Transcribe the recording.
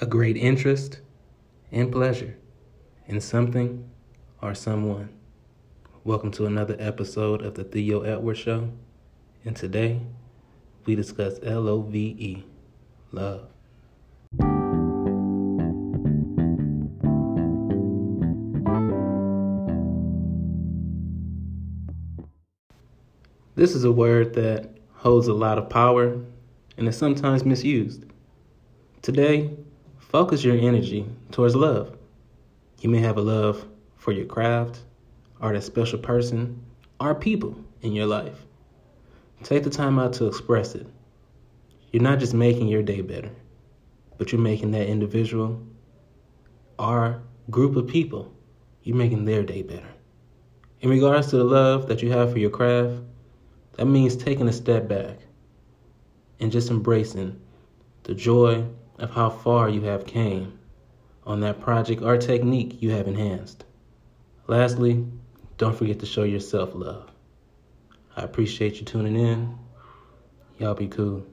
a great interest and pleasure in something or someone. Welcome to another episode of the Theo Edwards Show. And today we discuss L O V E, love. This is a word that holds a lot of power and is sometimes misused. Today, focus your energy towards love. You may have a love for your craft, or that special person, or people in your life. Take the time out to express it. You're not just making your day better, but you're making that individual or group of people, you're making their day better. In regards to the love that you have for your craft, that means taking a step back and just embracing the joy of how far you have came on that project or technique you have enhanced. Lastly, don't forget to show yourself love. I appreciate you tuning in. Y'all be cool.